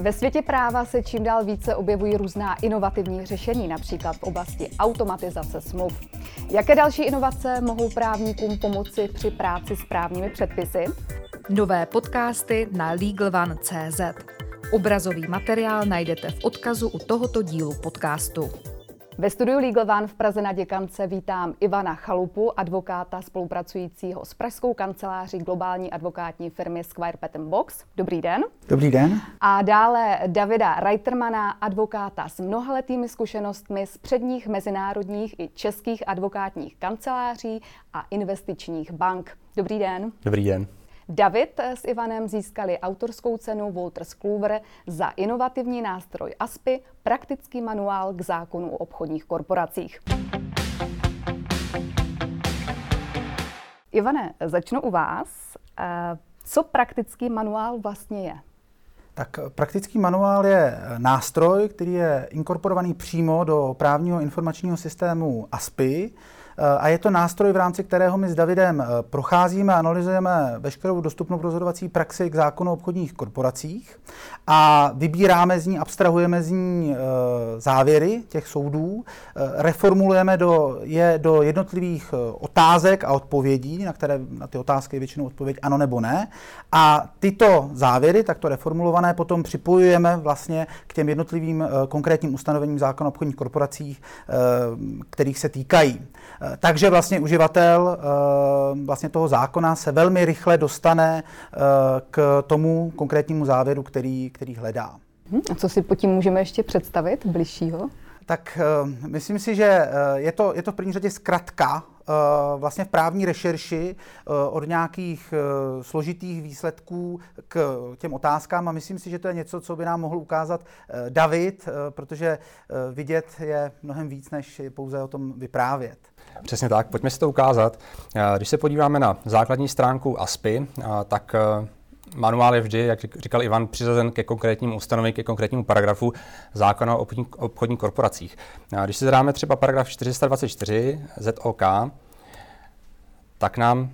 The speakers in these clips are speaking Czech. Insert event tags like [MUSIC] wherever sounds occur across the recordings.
Ve světě práva se čím dál více objevují různá inovativní řešení, například v oblasti automatizace smluv. Jaké další inovace mohou právníkům pomoci při práci s právními předpisy? Nové podcasty na LegalOne.cz. Obrazový materiál najdete v odkazu u tohoto dílu podcastu. Ve studiu Legal One v Praze na Děkance vítám Ivana Chalupu, advokáta spolupracujícího s pražskou kanceláří globální advokátní firmy Squire Patent Box. Dobrý den. Dobrý den. A dále Davida Reitermana, advokáta s mnohaletými zkušenostmi z předních mezinárodních i českých advokátních kanceláří a investičních bank. Dobrý den. Dobrý den. David s Ivanem získali autorskou cenu Walters Kluwer za inovativní nástroj ASPI, praktický manuál k zákonu o obchodních korporacích. Ivane, začnu u vás. Eh, co praktický manuál vlastně je? Tak praktický manuál je nástroj, který je inkorporovaný přímo do právního informačního systému ASPI, a je to nástroj, v rámci kterého my s Davidem eh, procházíme, analyzujeme veškerou dostupnou rozhodovací praxi k zákonu o obchodních korporacích a vybíráme z ní, abstrahujeme z ní eh, závěry těch soudů, eh, reformulujeme do, je do jednotlivých otázek a odpovědí, na které na ty otázky je většinou odpověď ano nebo ne. A tyto závěry, takto reformulované, potom připojujeme vlastně k těm jednotlivým konkrétním ustanovením zákona o obchodních korporacích, kterých se týkají. Eh, takže vlastně uživatel eh, vlastně toho zákona se velmi rychle dostane eh, k tomu konkrétnímu závěru, který, který hledá. Hm, a co si po tím můžeme ještě představit bližšího? Tak myslím si, že je to, je to v první řadě zkratka vlastně v právní rešerši od nějakých složitých výsledků k těm otázkám a myslím si, že to je něco, co by nám mohl ukázat David, protože vidět je mnohem víc, než pouze o tom vyprávět. Přesně tak, pojďme si to ukázat. Když se podíváme na základní stránku ASPI, tak e, manuál je vždy, jak říkal Ivan, přiřazen ke konkrétnímu ustanovení, ke konkrétnímu paragrafu zákona o obchodních korporacích. Když si zadáme třeba paragraf 424 ZOK, tak nám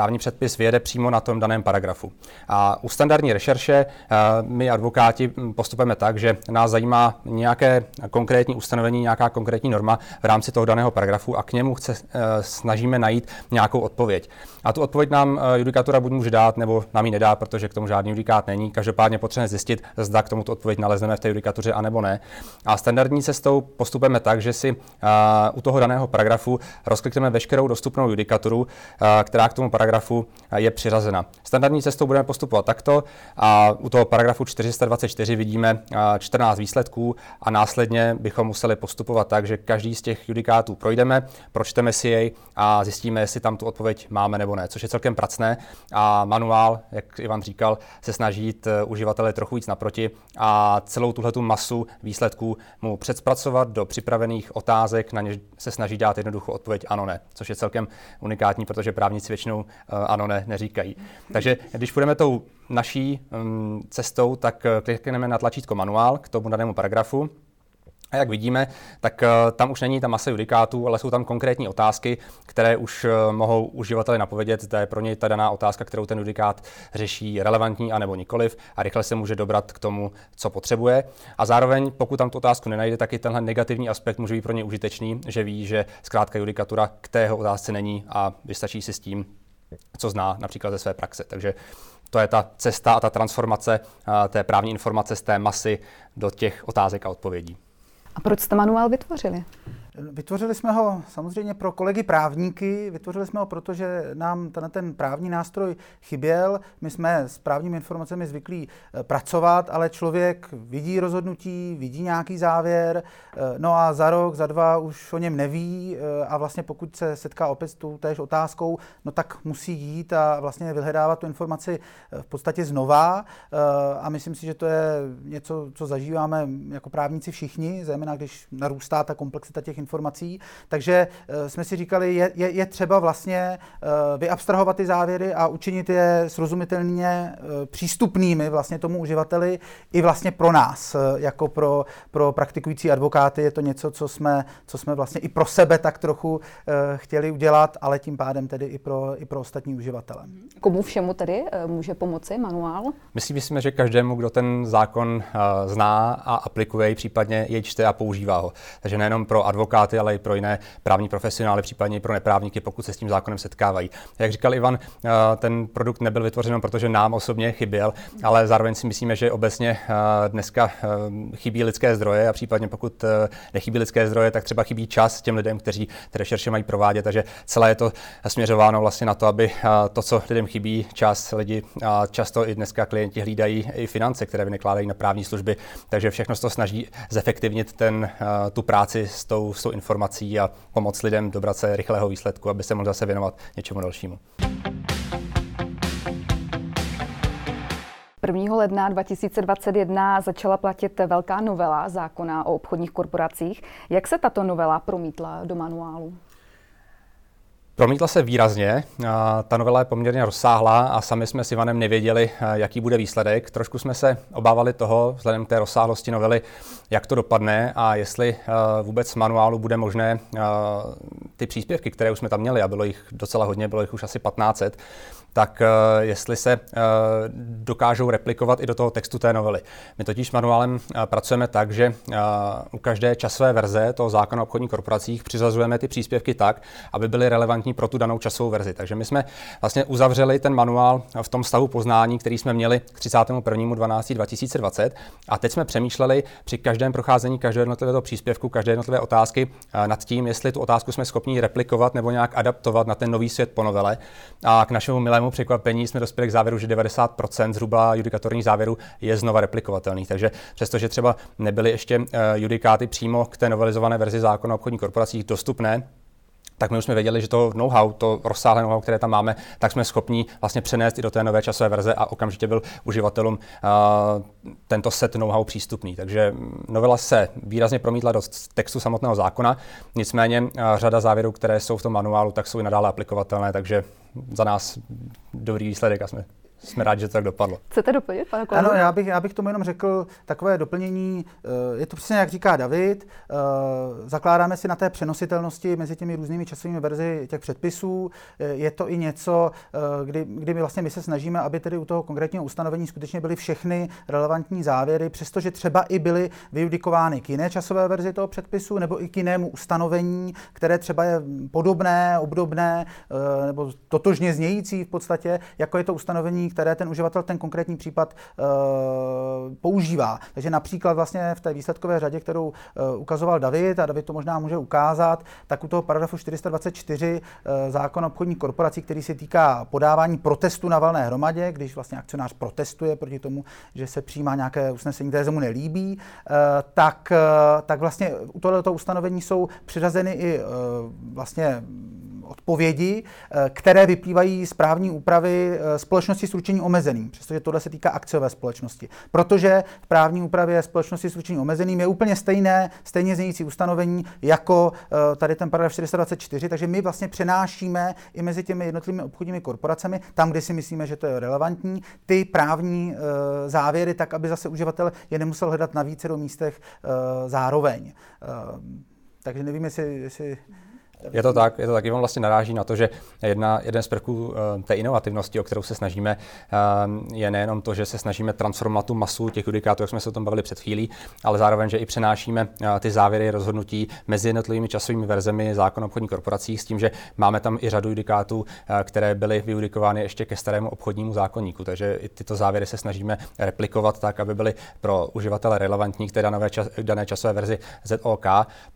právní předpis vyjede přímo na tom daném paragrafu. A u standardní rešerše eh, my advokáti postupujeme tak, že nás zajímá nějaké konkrétní ustanovení, nějaká konkrétní norma v rámci toho daného paragrafu a k němu chce, eh, snažíme najít nějakou odpověď. A tu odpověď nám eh, judikatura buď může dát, nebo nám ji nedá, protože k tomu žádný judikát není. Každopádně potřebujeme zjistit, zda k tomu tu odpověď nalezneme v té judikatuře, anebo ne. A standardní cestou postupujeme tak, že si u toho daného paragrafu rozklikneme veškerou dostupnou judikaturu, která k tomu paragrafu parágrafo je přiřazena. Standardní cestou budeme postupovat takto a u toho paragrafu 424 vidíme 14 výsledků a následně bychom museli postupovat tak, že každý z těch judikátů projdeme, pročteme si jej a zjistíme, jestli tam tu odpověď máme nebo ne, což je celkem pracné a manuál, jak Ivan říkal, se snaží jít eh, uživatele trochu víc naproti a celou tuhletu masu výsledků mu předspracovat do připravených otázek, na ně se snaží dát jednoduchou odpověď ano, ne, což je celkem unikátní, protože právníci většinou Eh, ano, ne, neříkají. Takže když půjdeme tou naší um, cestou, tak eh, klikneme na tlačítko manuál k tomu danému paragrafu. A jak vidíme, tak uh, tam už není ta masa judikátů, ale jsou tam konkrétní otázky, které už uh, mohou uživateli napovědět, zda je pro něj ta daná otázka, kterou ten judikát řeší, relevantní anebo nikoliv a rychle se může dobrat k tomu, co potřebuje. A zároveň, pokud tam tu otázku nenajde, tak i tenhle negativní aspekt může být pro něj užitečný, že ví, že zkrátka judikatura k tého otázce není a vystačí si s tím co zná například ze své praxe. Takže to je ta cesta a ta transformace té právní informace z té masy do těch otázek a odpovědí. A proč jste manuál vytvořili? Vytvořili jsme ho samozřejmě pro kolegy právníky, vytvořili jsme ho proto, že nám ten, ten právní nástroj chyběl. My jsme s právními informacemi zvyklí eh, pracovat, ale člověk vidí rozhodnutí, vidí nějaký závěr, eh, no a za rok, za dva už o něm neví eh, a vlastně pokud se setká opět s tou též otázkou, no tak musí jít a vlastně vyhledávat tu informaci v podstatě znova a myslím si, že to je něco, co zažíváme jako právníci všichni, zejména když narůstá ta komplexita těch informací informací. Takže jsme si říkali, je, je, je třeba vlastně vyabstrahovat ty závěry a učinit je srozumitelně přístupnými vlastně tomu uživateli i vlastně pro nás, jako pro, pro praktikující advokáty. Je to něco, co jsme, co jsme vlastně i pro sebe tak trochu chtěli udělat, ale tím pádem tedy i pro, i pro ostatní uživatele. Komu všemu tedy může pomoci manuál? My si myslíme, že každému, kdo ten zákon zná a aplikuje případně jej čte a používá ho. Takže nejenom pro advokáty, ale i pro jiné právní profesionály, případně i pro neprávníky, pokud se s tím zákonem setkávají. Jak říkal Ivan, uh, ten produkt nebyl vytvořen, protože nám osobně chyběl, ale zároveň si myslíme, že obecně uh, dneska chybí lidské zdroje a případně pokud nechybí lidské zdroje, tak třeba chybí čas těm lidem, kteří ty rešerše mají provádět. Takže celé je to směřováno vlastně na to, aby to, co lidem chybí, čas lidi a často i dneska klienti hlídají i finance, které vynakládají na právní služby, takže všechno to snaží zefektivnit ten, eh, tu práci s tou, s tou informací a pomoct lidem dobrat se rychlého výsledku, aby se mohli zase věnovat něčemu dalšímu. 1. ledna 2021 začala platit velká novela zákona o obchodních korporacích. Jak se tato novela promítla do manuálu? Promítla se výrazně, ta novela je poměrně rozsáhlá a sami jsme s Ivanem nevěděli, jaký bude výsledek. Trošku jsme se obávali toho, vzhledem k té rozsáhlosti novely, jak to dopadne a jestli vůbec z manuálu bude možné ty příspěvky, které už jsme tam měli, a bylo jich docela hodně, bylo jich už asi 1500, tak uh, jestli se uh, dokážou replikovat i do toho textu té novely. My totiž manuálem uh, pracujeme tak, že u každé časové verze toho zákona o obchodních korporacích přizazujeme ty příspěvky tak, aby byly relevantní pro tu danou časovou verzi. Takže my jsme vlastně uzavřeli ten manuál v tom stavu poznání, který jsme měli k 31.12.2020 a teď jsme přemýšleli při každém procházení každého jednotlivého příspěvku, každé jednotlivé otázky nad tím, jestli tu otázku jsme schopni replikovat nebo nějak adaptovat na ten nový svět po novele. A k našemu milému mému překvapení jsme dospěli k závěru, že 90% zhruba judikatorních závěrů je znova replikovatelný. Takže přestože třeba nebyly ještě uh, judikáty přímo k té novelizované verzi zákona o obchodních korporacích dostupné, tak my už jsme věděli, že to know-how, to rozsáhlé know-how, které tam máme, tak jsme schopni vlastně přenést i do té nové časové verze a okamžitě byl uživatelům uh, tento set know-how přístupný. Takže novela se výrazně promítla do textu samotného zákona, nicméně uh, řada závěrů, které jsou v tom manuálu, tak jsou i nadále aplikovatelné, takže za nás dobrý výsledek a jsme jsme rádi, že to tak dopadlo. Chcete doplnit, pane Kolegu? Ano, já bych, já bych tomu jenom řekl takové doplnění. Eh, je to přesně, jak říká David, eh, zakládáme si na té přenositelnosti mezi těmi různými časovými verzi těch předpisů. Eh, je to i něco, kdy, kdy my vlastně my se snažíme, aby tedy u toho konkrétního ustanovení skutečně byly všechny relevantní závěry, přestože třeba i byly vyjudikovány k jiné časové verzi toho předpisu nebo i k jinému ustanovení, které třeba je podobné, obdobné nebo totožně znějící v podstatě, jako je to ustanovení, které ten uživatel ten konkrétní případ uh, používá. Takže například vlastně v té výsledkové řadě, kterou uh, ukazoval David, a David to možná může ukázat, tak u toho paragrafu 424 uh, eh, zákon obchodní korporací, který se týká podávání protestu na valné hromadě, když vlastně akcionář protestuje proti tomu, že se přijímá nějaké usnesení, které se mu nelíbí, tak, tak vlastně u tohoto ustanovení jsou přiřazeny i vlastně odpovědi, eh, které vyplývají z právní úpravy eh, společnosti s ručením omezeným, přestože tohle se týká akciové společnosti. Protože v právní úpravě společnosti s ručením omezeným je úplně stejné, stejně znějící ustanovení jako eh, tady ten paragraf 424, takže my vlastně přenášíme i mezi těmi jednotlivými obchodními korporacemi, tam, kde si myslíme, že to je relevantní, ty právní závěry, tak aby zase uživatel je nemusel hledat na více místech zároveň. Takže nevím, jestli, jestli je to tak, je to tak. On vlastně naráží na to, že jedna, jeden z prvků uh, té inovativnosti, o kterou se snažíme, uh, je nejenom to, že se snažíme transformovat tu masu těch judikátů, jak jsme se o tom bavili před chvílí, ale zároveň, že i přenášíme uh, ty závěry rozhodnutí mezi jednotlivými časovými verzemi zákona obchodní korporací s tím, že máme tam i řadu judikátů, které byly vyjudikovány ještě ke starému obchodnímu zákonníku. Takže i tyto závěry se snažíme replikovat tak, aby byly pro uživatele relevantní k té dané, čas, dané časové verzi ZOK.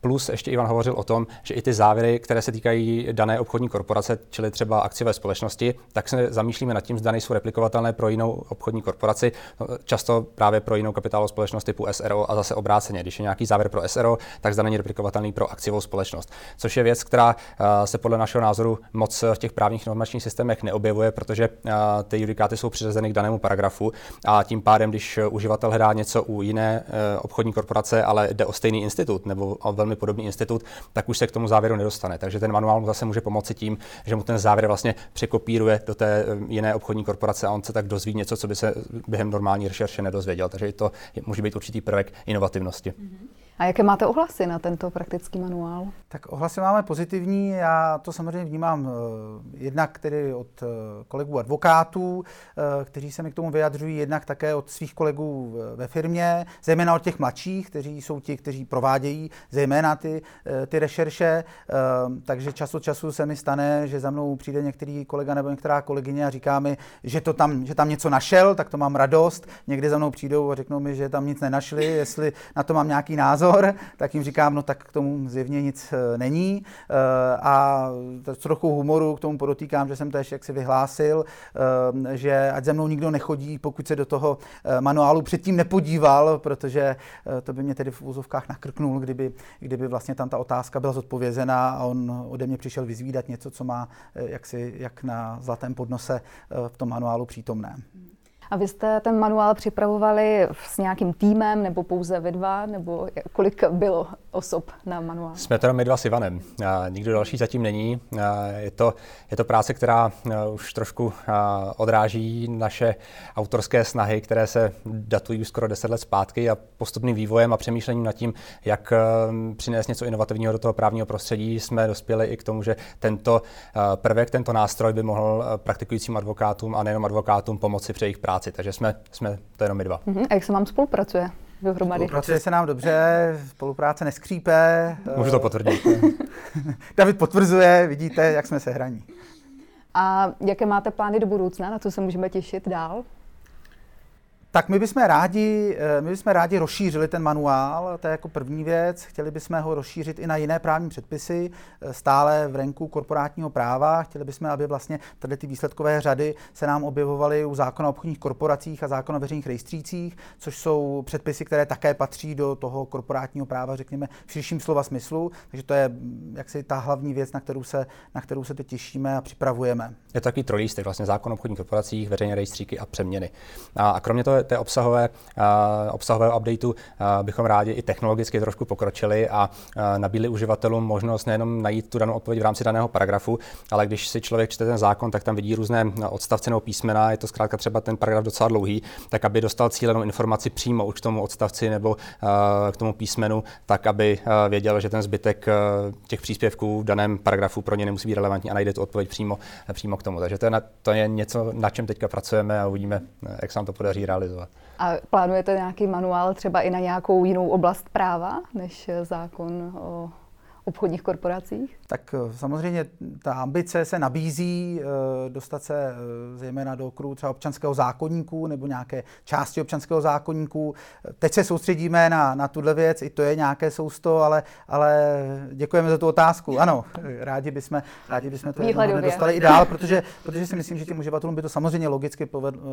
Plus ještě Ivan hovořil o tom, že i ty závěry které se týkají dané obchodní korporace, čili třeba akciové společnosti, tak se zamýšlíme nad tím, zda nejsou replikovatelné pro jinou obchodní korporaci, no, často právě pro jinou kapitálovou společnost typu SRO a zase obráceně. Když je nějaký závěr pro SRO, tak zda není replikovatelný pro akciovou společnost. Což je věc, která se podle našeho názoru moc v těch právních informačních systémech neobjevuje, protože ty judikáty jsou přiřazeny k danému paragrafu a tím pádem, když uživatel hledá něco u jiné e, obchodní korporace, ale jde o stejný institut nebo o velmi podobný institut, tak už se k tomu závěru nedostane. Takže ten manuál mu zase může pomoci tím, že mu ten závěr vlastně překopíruje do té e, jiné obchodní korporace a on se tak dozví něco, co by se během normální rešerše nedozvěděl. Takže to může být určitý prvek inovativnosti. Mm-hmm. A jaké máte ohlasy na tento praktický manuál? Tak ohlasy máme pozitivní. Já to samozřejmě vnímám uh, jednak tedy od uh, kolegů advokátů, uh, kteří se mi k tomu vyjadřují, jednak také od svých kolegů ve firmě, zejména od těch mladších, kteří jsou ti, kteří provádějí zejména ty, ty rešerše. Takže čas od času se mi stane, že za mnou přijde některý kolega nebo některá kolegyně a říká mi, že, to tam, že tam něco našel, tak to mám radost. Někdy za mnou přijdou a řeknou mi, že tam nic nenašli, jestli na to mám nějaký názor názor, tak jim říkám, no tak k tomu zjevně nic eh, není. Eh, a trochu humoru k tomu podotýkám, že jsem to ještě jaksi vyhlásil, eh, že ať ze mnou nikdo nechodí, pokud se do toho manuálu předtím nepodíval, protože to by mě tedy v úzovkách nakrknul, kdyby, kdyby vlastně tam ta otázka byla zodpovězena a on ode mě přišel vyzvídat něco, co má jaksi, jak na zlatém podnose v tom manuálu přítomné. A vy jste ten manuál připravovali s nějakým týmem, nebo pouze vy dva, nebo kolik bylo osob na manuál? Jsme teda my dva s Ivanem. A nikdo další zatím není. A je, to, je to práce, která už trošku odráží naše autorské snahy, které se datují už skoro 10 let zpátky a postupným vývojem a přemýšlením nad tím, jak přinést něco inovativního do toho právního prostředí, jsme dospěli i k tomu, že tento prvek, tento nástroj by mohl praktikujícím advokátům a nejenom advokátům pomoci při jejich práci práci, takže jsme, jsme to jenom my dva. Uh-huh. A jak se vám spolupracuje? Dohromady. Spolupracuje se nám dobře, spolupráce neskřípe. Můžu to potvrdit. [LAUGHS] David potvrzuje, vidíte, jak jsme se hraní. A jaké máte plány do budoucna, na co se můžeme těšit dál? Tak my bychom rádi, eh, my bychom rádi rozšířili ten manuál, to je jako první věc. Chtěli bychom ho rozšířit i na jiné právní předpisy, eh, stále v renku korporátního práva. Chtěli bychom, aby vlastně tady ty výsledkové řady se nám objevovaly u zákona o obchodních korporacích a zákona o veřejných rejstřících, což jsou předpisy, které také patří do toho korporátního práva, řekněme, v širším slova smyslu. Takže to je mm, jaksi ta hlavní věc, na kterou se, na kterou se teď těšíme a připravujeme. Je to takový trojlístek, vlastně zákon o obchodních korporacích, veřejné rejstříky a přeměny. A, a kromě toho té obsahové, obsahového updateu bychom rádi i technologicky trošku pokročili a nabídli uživatelům možnost nejenom najít tu danou odpověď v rámci daného paragrafu, ale když si člověk čte ten zákon, tak tam vidí různé odstavce nebo písmena, je to zkrátka třeba ten paragraf docela dlouhý, tak aby dostal cílenou informaci přímo už k tomu odstavci nebo k tomu písmenu, tak aby věděl, že ten zbytek těch příspěvků v daném paragrafu pro ně nemusí být relevantní a najde tu odpověď přímo, přímo k tomu. Takže to je, na, to je něco, na čem teďka pracujeme a uvidíme, jak se nám to podaří realizovat. A plánujete nějaký manuál třeba i na nějakou jinou oblast práva než zákon o obchodních korporacích? Tak eh, samozřejmě ta ambice se nabízí eh, dostat se eh, zejména do okruhu třeba občanského zákonníku nebo nějaké části občanského zákonníku. Teď se soustředíme na, na tuhle věc, i to je nějaké sousto, ale, ale děkujeme za tu otázku. Ano, rádi bychom, rádi bychom to dostali i dál, protože, protože si myslím, že těm uživatelům by to samozřejmě logicky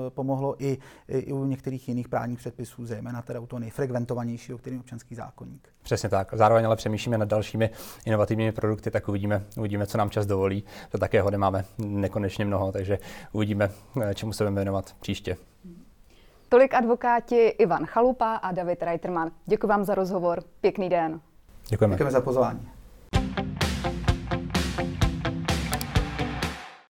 pomohlo i, i u některých jiných právních předpisů, zejména teda u toho nejfrekventovanějšího, který je občanský zákonník. Přesně tak. Zároveň ale přemýšlíme nad dalšími inovativními produkty, tak uvidíme, uvidíme, co nám čas dovolí. To také hody máme nekonečně mnoho, takže uvidíme, eh, čemu se budeme věnovat příště. Tolik advokáti Ivan Chalupa a David Reiterman. Děkuji vám za rozhovor. Pěkný den. Děkujeme. Děkujeme za pozvání.